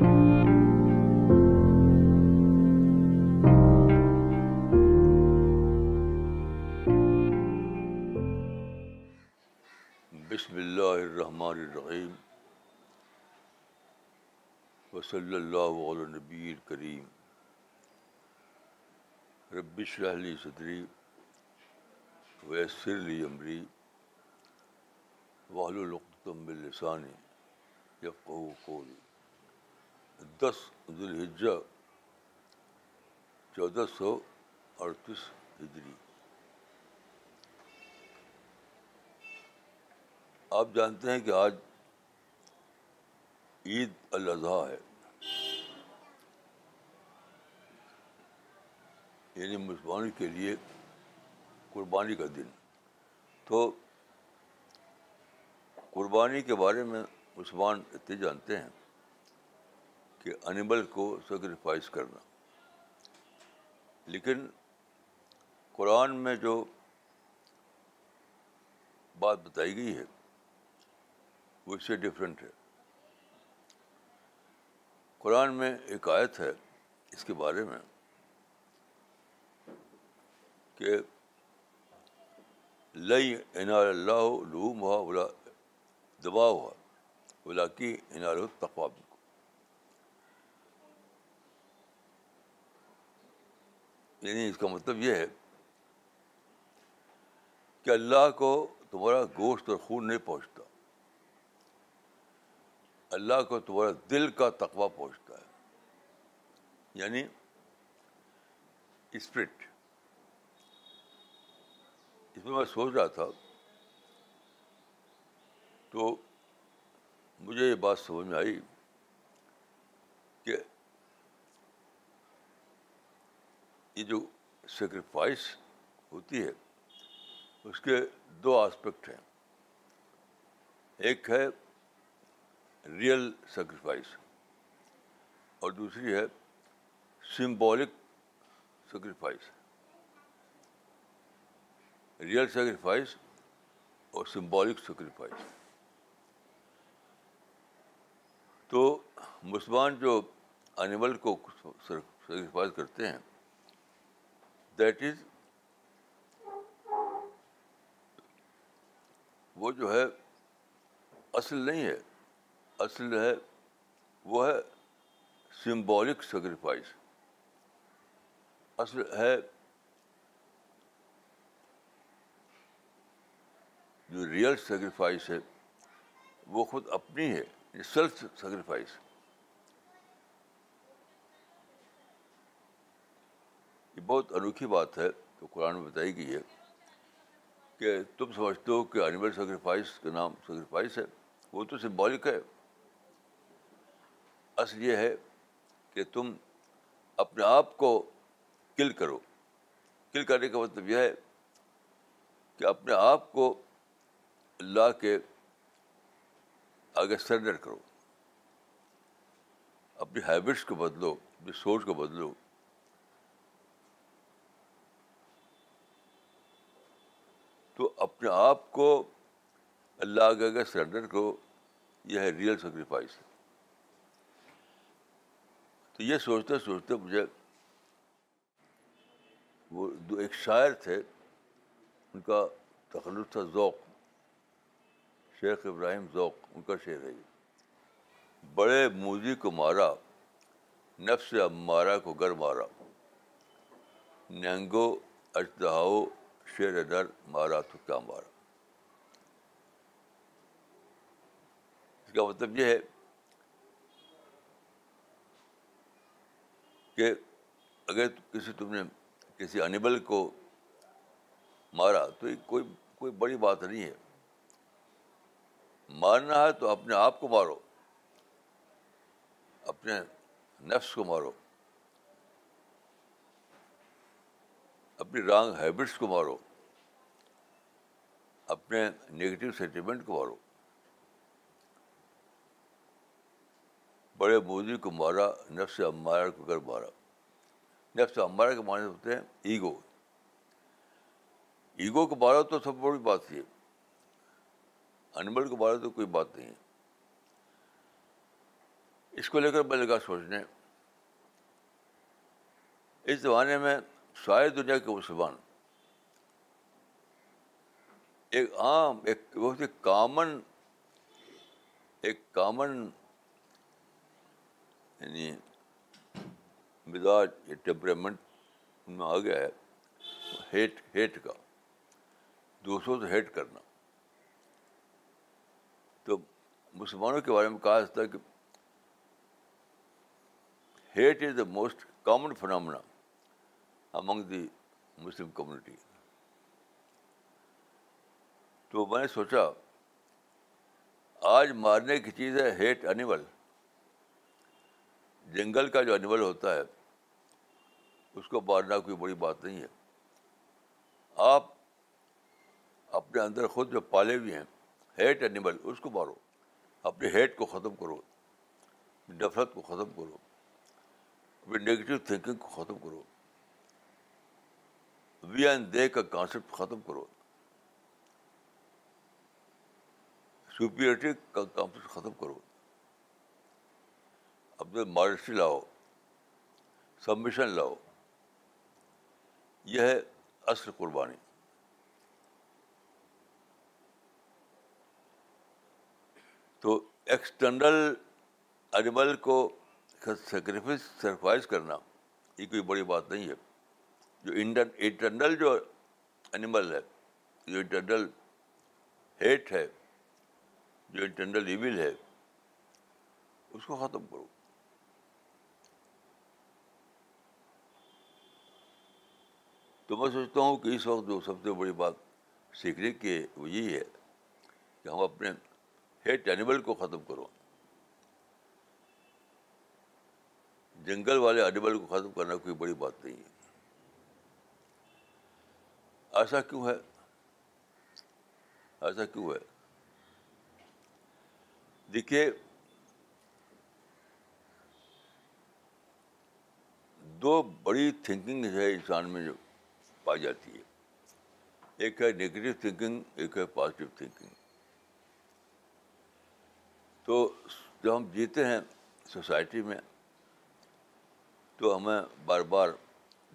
بسم اللہ الرحمن الرحیم وصلی اللہ علیہ نبی الکریم ربش لی صدری ویسر لی عمری وحل القتم باللسانی یفقہ قولی دس ذوالحجہ، چودہ سو اڑتیس ہجری۔ آپ جانتے ہیں کہ آج عید الاضحیٰ ہے۔ یعنی مسلمانوں کے لیے قربانی کا دن۔ تو قربانی کے بارے میں مسلمان اتنے جانتے ہیں۔ کہ انیمل کو سیکریفائس کرنا۔ لیکن قرآن میں جو بات بتائی گئی ہے، وہ اس سے ڈفرینٹ ہے۔ قرآن میں ایک آیت ہے اس کے بارے میں کہ لئی انار اللہ لوم ہوا بلا دبا ہوا بلا کی انار تقواب یعنی اس کا مطلب یہ ہے کہ اللہ کو تمہارا گوشت اور خون نہیں پہنچتا۔ اللہ کو تمہارا دل کا تقوی پہنچتا ہے۔ یعنی اسپرٹ۔ اس میں میں سوچ رہا تھا تو مجھے یہ بات سمجھ میں آئی کہ یہ جو سیکریفائس ہوتی ہے، اس کے دو آسپیکٹ ہیں۔ ایک ہے ریئل سیکریفائس اور دوسری ہے سمبولک سیکریفائس ریئل سیکریفائس اور سمبولک سیکریفائس تو مسلمان جو انیمل کو سیکریفائس کرتے ہیں دیٹ از وہ جو ہے اصل نہیں ہے، اصل ہے وہ ہے سمبولک سیکریفائس اصل ہے جو ریئل سیکریفائس ہے، وہ خود اپنی ہے سیلف سیکریفائس یہ بہت انوکھی بات ہے جو قرآن میں بتائی گئی ہے کہ تم سمجھتے ہو کہ اینیمل سیکریفائس کا نام سیکریفائس ہے، وہ تو سمبولک ہے۔ اصل یہ ہے کہ تم اپنے آپ کو کل کرو۔ کل کرنے کا مطلب یہ ہے کہ اپنے آپ کو اللہ کے آگے سرنڈر کرو۔ اپنی ہیبٹس کو بدلو، اپنی سوچ کو بدلو تو اپنے آپ کو اللہ کے آگے سرنڈر کرو، یہ ہے ریئل سیکریفائس تو یہ سوچتے سوچتے مجھے وہ دو ایک شاعر تھے، ان کا تخلص تھا ذوق، شیخ ابراہیم ذوق، ان کا شعر ہے بڑے موزی کو مارا، نفس امارا کو گر مارا۔ نینگو اجتہاؤ شیر نر مارا تو کیا مارا۔ اس کا مطلب یہ ہے کہ اگر کسی تم نے کسی انیبل کو مارا تو یہ کوئی کوئی بڑی بات نہیں ہے۔ مارنا ہے تو اپنے آپ کو مارو، اپنے نفس کو مارو۔ اپنی رانگ ہیبٹس کو مارو۔ اپنے نگیٹو سینٹیمنٹ کو مارو۔ بڑے مودی کو مارا، نفس امارہ کو گر مارا۔ نفس امارہ کے معنی ہوتے ہیں ایگو ایگو کو مارا تو سب بڑی بات تھی انیمل کو مارا تو کوئی بات نہیں ہے۔ اس کو لے کر میں لگا سوچنے۔ اس زمانے میں ساری دنیا کے مسلمان۔ ایک عام، ایک بہت ہی کامن، ایک کامن یعنی مزاج یا ٹیمپرامنٹ ان میں آ گیا ہے ہیٹ ہیٹ کا۔ دوسروں سے ہیٹ کرنا۔ تو مسلمانوں کے بارے میں کہا جاتا ہے کہ hate is the most common phenomena among the Muslim community تو میں نے سوچا، آج مارنے کی چیز ہے ہیٹ انیمل۔ جنگل کا جو انیمل ہوتا ہے، اس کو مارنا کوئی بڑی بات نہیں ہے۔ آپ اپنے اندر خود جو پالے ہوئے ہیں، ہیٹ اینیمل اس کو مارو۔ اپنے ہیٹ کو ختم کرو۔ نفرت کو ختم کرو۔ اپنی نگیٹو تھنکنگ کو ختم کرو۔ وی اینڈ دے کا کانسیپٹ ختم کرو۔ سپیریٹی کا کانسیپٹ ختم کرو۔ اپنے ماڈسٹی لاؤ۔ سبمیشن لاؤ۔ یہ ہے اصل قربانی۔ تو ایکسٹرنل انیمل کو سیکریفائس سیکریفائز کرنا، یہ کوئی بڑی بات نہیں ہے۔ جو انٹرنل جو انیمل ہے، جو انٹرنل ہیٹ ہے، جو انٹرنل ایول ہے، اس کو ختم کرو۔ تو میں سوچتا ہوں کہ اس وقت جو سب سے بڑی بات سیکھنے کی وہ یہی ہے کہ ہم اپنے ہیٹ اینیمل کو ختم کرو۔ جنگل والے اینیمل کو ختم کرنا کوئی بڑی بات نہیں ہے۔ ایسا کیوں ہے؟ ایسا کیوں ہے؟ دیکھیے، دو بڑی تھنکنگ ہے انسان میں جو پائی جاتی ہے۔ ایک ہے نگیٹو تھنکنگ ایک ہے پازیٹیو تھنکنگ تو جب ہم جیتے ہیں سوسائٹی میں، تو ہمیں بار بار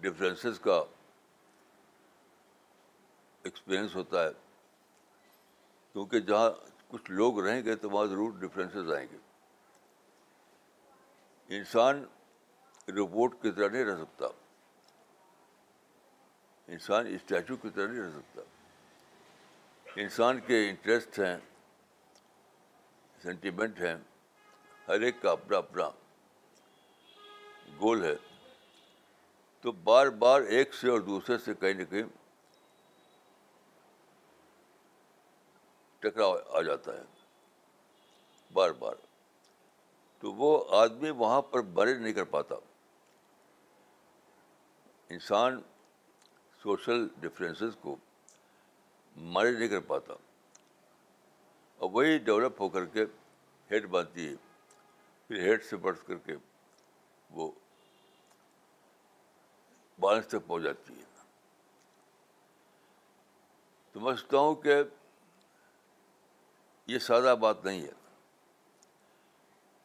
ڈفرینسز کا ایکسپیرئنس ہوتا ہے۔ کیونکہ جہاں کچھ لوگ رہیں گے تو وہاں ضرور ڈفرینسز آئیں گے۔ انسان رپورٹ کی طرح نہیں رہ سکتا۔ انسان اسٹیچو کی طرح نہیں رہ سکتا۔ انسان کے انٹرسٹ ہیں سینٹیمنٹ ہیں، ہر ایک کا اپنا اپنا گول ہے۔ تو بار بار ایک سے اور دوسرے سے کہیں نہ کہیں ٹکرا آ جاتا ہے۔ بار بار۔ تو وہ آدمی وہاں پر بڑے نہیں کر پاتا۔ انسان سوشل ڈفرینسز کو مارے نہیں کر پاتا۔ اور وہی ڈیولپ ہو کر کے ہیٹ بنتی ہے۔ پھر ہیٹ سے بڑھ کر کے وہ بالنس تک پہنچ جاتی ہے۔ تو میں سمجھتا ہوں کہ یہ سادہ بات نہیں ہے۔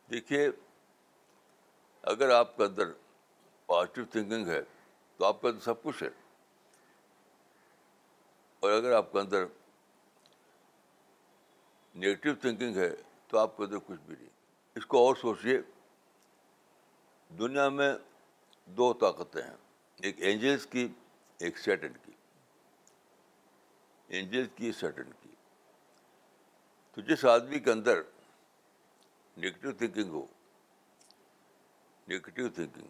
دیکھیے، اگر آپ کے اندر پازیٹیو تھنکنگ ہے، تو آپ کے اندر سب کچھ ہے۔ اور اگر آپ کے اندر نگیٹو تھنکنگ ہے، تو آپ کے اندر کچھ بھی نہیں۔ اس کو اور سوچیے دنیا میں دو طاقتیں ہیں۔ ایک اینجلس کی، ایک سیٹن کی۔ اینجلس کی سیٹن کی۔ تو جس آدمی کے اندر نگیٹو تھنکنگ ہو نگیٹو تھنکنگ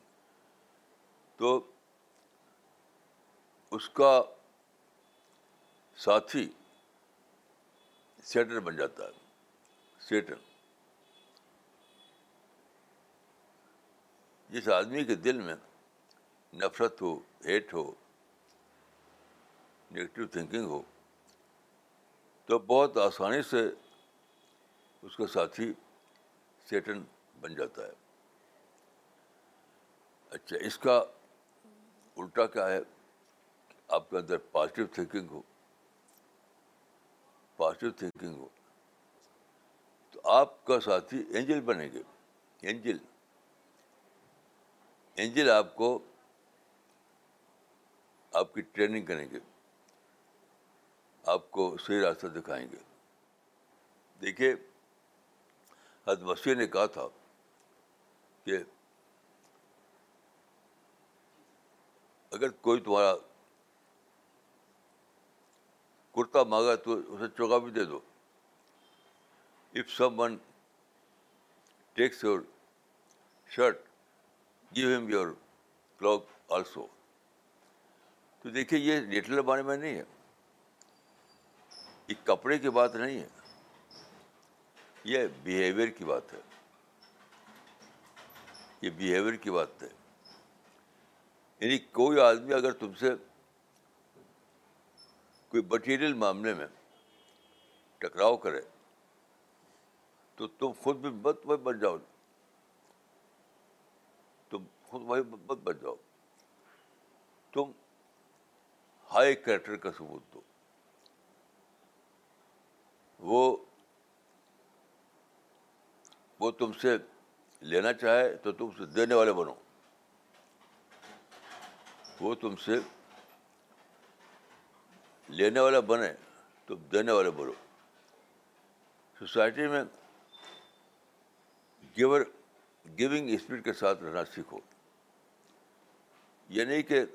تو اس کا ساتھی سیٹر بن جاتا ہے سیٹر جس آدمی کے دل میں نفرت ہو ہیٹ ہو نگیٹو تھنکنگ ہو، تو بہت آسانی سے اس کا ساتھی سیٹن بن جاتا ہے۔ اچھا اس کا الٹا کیا ہے؟ آپ کے اندر پازیٹیو تھنکنگ ہو۔ پازیٹیو تھنکنگ ہو۔ تو آپ کا ساتھی اینجل بنے گے۔ اینجل اینجل آپ کو آپ کی ٹریننگ کریں گے۔ آپ کو صحیح راستہ دکھائیں گے۔ دیکھیے حد مسیح نے کہا تھا کہ اگر کوئی تمہارا کرتا مانگا تو اسے چوکا بھی دے دو۔ If someone takes your shirt give him your cloak also تو دیکھیے یہ لٹل بارے میں نہیں ہے۔ یہ کپڑے کی بات نہیں ہے۔ یہ بیہیویئر کی بات ہے۔ یہ بیہیویئر کی بات ہے۔ یعنی کوئی آدمی اگر تم سے کوئی مٹیریل معاملے میں ٹکراؤ کرے، تو تم خود بھی بت وہی بن جاؤ۔ تم خود وہی بت بن جاؤ۔ تم ہائی کریکٹر کا ثبوت دو۔ وہ وہ تم سے لینا چاہے تو تم سے دینے والے بنو۔ وہ تم سے لینے والا بنے تو دینے والے بولو سوسائٹی میں گیور، گیونگ اسپرٹ کے ساتھ رہنا سیکھو۔ یہ نہیں کہ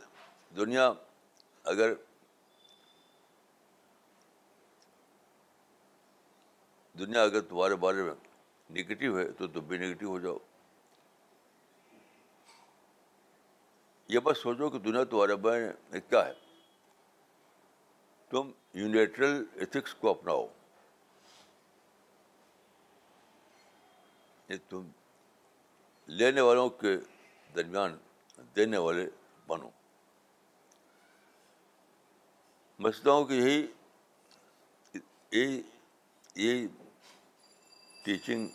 دنیا اگر دنیا اگر تمہارے بارے میں نگیٹو ہے تو تم بھی نگیٹو ہو جاؤ۔ یہ بس سوچو کہ دنیا تمہارے بارے میں کیا ہے۔ تم یونیٹرل ایتھکس کو اپناؤ۔ یہ تم لینے والوں کے درمیان دینے والے بنو۔ میں سمجھتا ہوں کہ یہی یہی یہی ٹیچنگ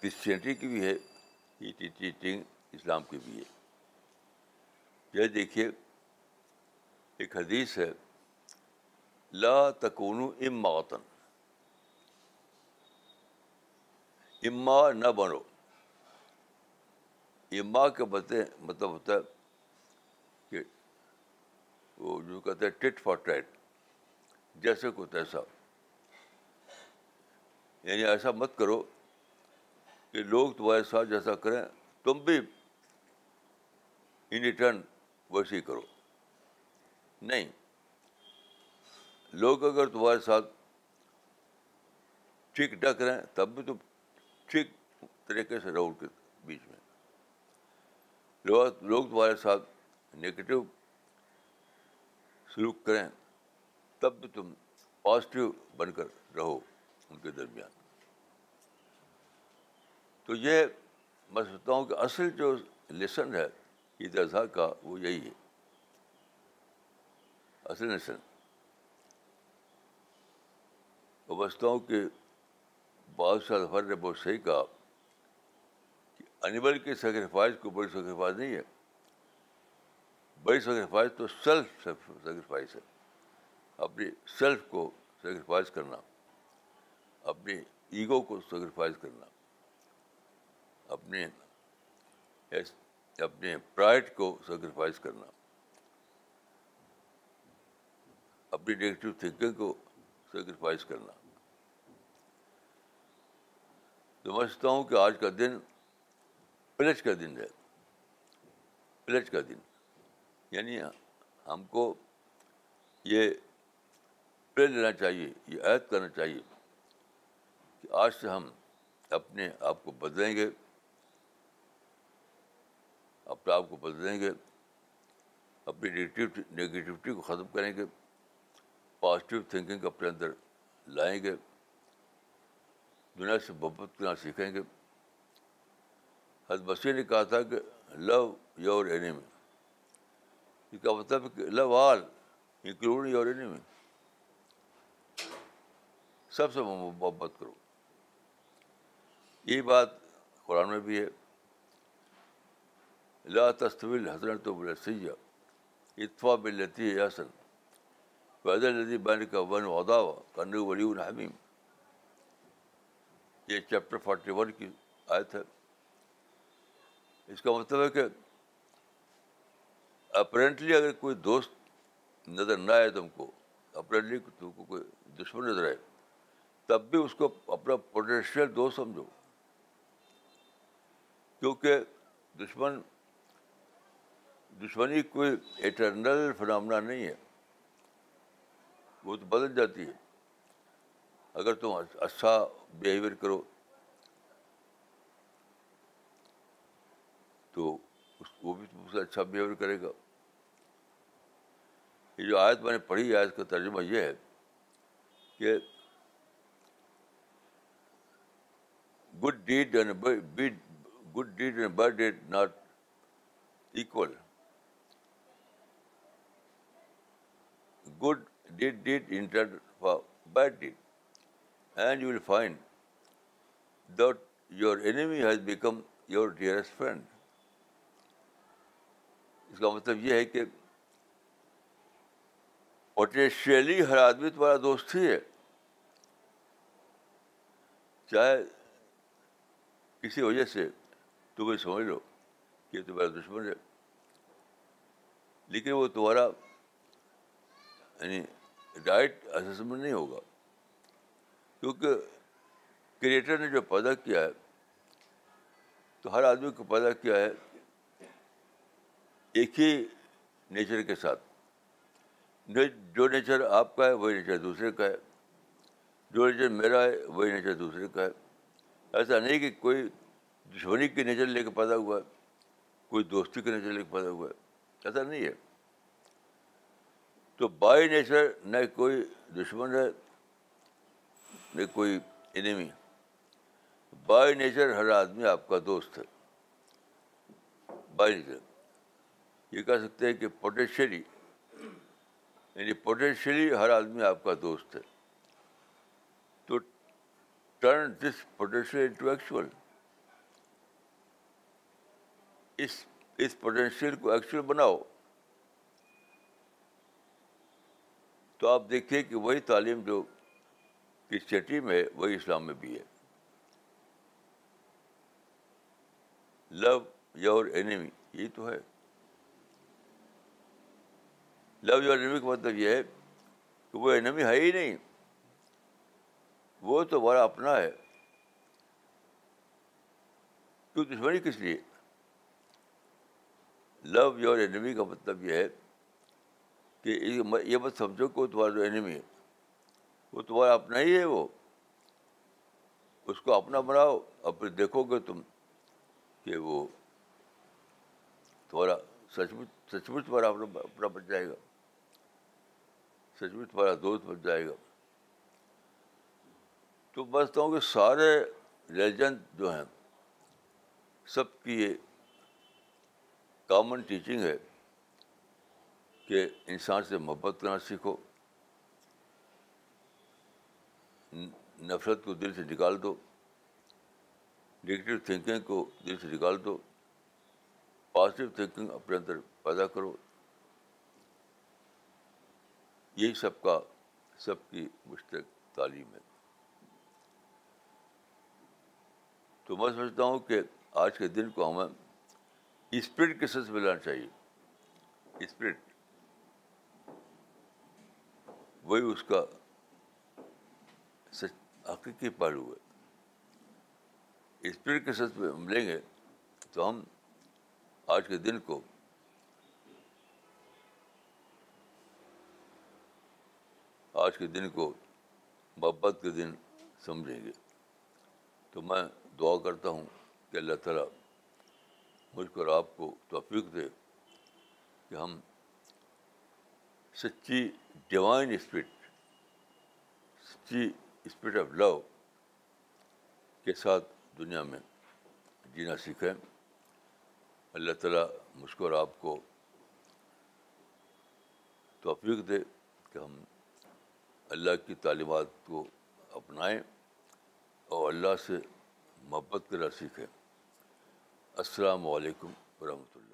کرسچینٹی کی بھی ہے، یہ ٹیچنگ اسلام کی بھی ہے۔ یہ دیکھیے، ایک حدیث ہے، لا تکون اماطن اما نہ بنو۔ اما کے بتے مطلب ہوتا ہے کہ وہ جو کہتے ہیں ٹٹ فار ٹیٹ جیسے کو تیسا یعنی ایسا مت کرو کہ لوگ تمہارے ساتھ جیسا کریں، تم بھی ان ریٹرن ویسے ہی کرو۔ نہیں، لوگ اگر تمہارے ساتھ ٹھیک ڈک رہے ہیں تب بھی تم ٹھیک طریقے سے رہو کے بیچ میں۔ لوگ لوگ تمہارے ساتھ نگیٹو سلوک کریں، تب بھی تم پازیٹیو بن کر رہو۔ ان کے درمیان۔ تو یہ میں سمجھتا ہوں کہ اصل جو لیسن ہے، عید اضحیٰ کا، وہ یہی ہے۔ اصل لیسن میں بچتا ہوں کہ بادشاہ ظفر نے بہت صحیح کہا کہ انیمل کی سیکریفائز کو بڑی سیکریفائز نہیں ہے۔ بڑی سیکریفائز تو سیلف سیکریفائز ہے۔ اپنی سیلف کو سیکریفائز کرنا۔ اپنی ایگو کو سیکریفائز کرنا، اپنے اپنے پرائڈ کو سیکریفائز کرنا، اپنی نگیٹو تھنکنگ کو سیکریفائز کرنا۔ سمجھتا ہوں کہ آج کا دن پلچ کا دن ہے۔ پلچ کا دن۔ یعنی ہم کو یہ پلے لینا چاہیے، یہ عائد کرنا چاہیے۔ کہ آج سے ہم اپنے آپ کو بدلیں گے۔ اپنے آپ کو بدلیں گے۔ اپنی نگیٹیو نگیٹیوٹی کو ختم کریں گے۔ پازیٹیو تھنکنگ اپنے اندر لائیں گے۔ دنیا سے محبت کرنا سیکھیں گے۔ حد مسیح نے کہا تھا کہ لو یور اینیمی یہ کا مطلب کہ love all, include your enemy سب سے محبت کرو۔ یہی بات قرآن میں بھی ہے۔ لا تستویل حسن تو بولے سیاح اتفا بلتی یاسن پیدل ندی بین کا ون ودا کنو ولی حمیم۔ یہ چیپٹر فورٹی ون کی آیت ہے۔ اس کا مطلب ہے کہ اپرینٹلی اگر کوئی دوست نظر نہ آئے تم کو اپرینٹلی تم کو کوئی دشمن نظر آئے، تب بھی اس کو اپنا پوٹینشیل دوست سمجھو۔ کیونکہ دشمن، دشمنی کوئی ایٹرنل فنامنا نہیں ہے۔ وہ تو بدل جاتی ہے۔ اگر تم اچھا بیہیویئر کرو، تو وہ بھی تم سے اچھا بیہیویئر کرے گا۔ یہ جو آیت میں نے پڑھی، آیت کا ترجمہ یہ ہے کہ good deed and good deed and bad deed not equal good deed deed enter for bad deed and you will find that your enemy has become your dearest friend اس کا مطلب یہ ہے کہ پوٹینشیلی ہر آدمی تمہارا دوست ہی ہے چاہے کسی وجہ سے تمہیں سمجھ لو کہ تمہارا دشمن ہے۔ لیکن وہ تمہارا یعنی رائٹ اسسمنٹ نہیں ہوگا۔ کیونکہ کریٹر نے جو پیدا کیا ہے، تو ہر آدمی کو پیدا کیا ہے ایک ہی نیچر کے ساتھ۔ جو نیچر آپ کا ہے، وہی نیچر دوسرے کا ہے۔ جو نیچر میرا ہے، وہی نیچر دوسرے کا ہے۔ ایسا نہیں کہ کوئی دشمنی کے نیچر لے کے پیدا ہوا ہے کوئی دوستی کے نیچر لے کے پیدا ہوا ہے ایسا نہیں ہے۔ تو بائی نیچر نہ کوئی دشمن ہے، نہ کوئی انیمی بائی نیچر ہر آدمی آپ کا دوست ہے۔ بائی نیچر یہ کہہ سکتے ہیں کہ پوٹینشیلی یعنی پوٹینشیلی ہر آدمی آپ کا دوست ہے۔ تو turn this potential to actual اس اس پوٹینشیل کو ایکچوئل بناؤ۔ تو آپ دیکھیے کہ وہی تعلیم جو کرسچینٹی میں ہے، وہی اسلام میں بھی ہے۔ لو یور اینیمی یہی تو ہے۔ لو یور اینیمی کا مطلب یہ ہے کہ وہ اینیمی ہے ہی نہیں۔ وہ تو بڑا اپنا ہے۔ تو دشمنی کس لیے؟ لو یور اینیمی کا مطلب یہ ہے کہ یہ مت سمجھو کہ وہ تمہارا جو اینیمی ہے، وہ تمہارا اپنا ہی ہے وہ۔ اس کو اپنا بناؤ اور پھر دیکھو گے تم کہ وہ تمہارا سچ مچ سچ مچ تمہارا اپنا اپنا بن جائے گا۔ سچ مچ تمہارا دوست بن جائے گا۔ تو بستا ہوں کہ سارے ریلیجن جو ہیں، سب کی یہ کامن ٹیچنگ ہے کہ انسان سے محبت کرنا سیکھو، نفرت کو دل سے نکال دو نگیٹو تھنکنگ کو دل سے نکال دو پازیٹیو تھنکنگ اپنے اندر پیدا کرو۔ یہی سب کا، سب کی مشترک تعلیم ہے۔ تو میں سمجھتا ہوں کہ آج کے دن کو ہمیں اسپرٹ کے ساتھ ملانا چاہیے۔ اسپرٹ۔ وہی اس کا سچ حقیقی پہلو ہے۔ اسپرٹ کے ساتھ ملیں گے تو ہم آج کے دن کو آج کے دن کو محبت کے دن سمجھیں گے۔ تو میں دعا کرتا ہوں کہ اللہ تعالیٰ مجھ کو اور آپ کو توفیق دے کہ ہم سچی ڈیوائن اسپرٹ سچی اسپرٹ آف لو کے ساتھ دنیا میں جینا سیکھیں۔ اللہ تعالیٰ مجھ کو اور آپ کو توفیق دے کہ ہم اللہ کی تعلیمات کو اپنائیں اور اللہ سے محبت کرنا سیکھیں۔ السلام علیکم ورحمۃ اللہ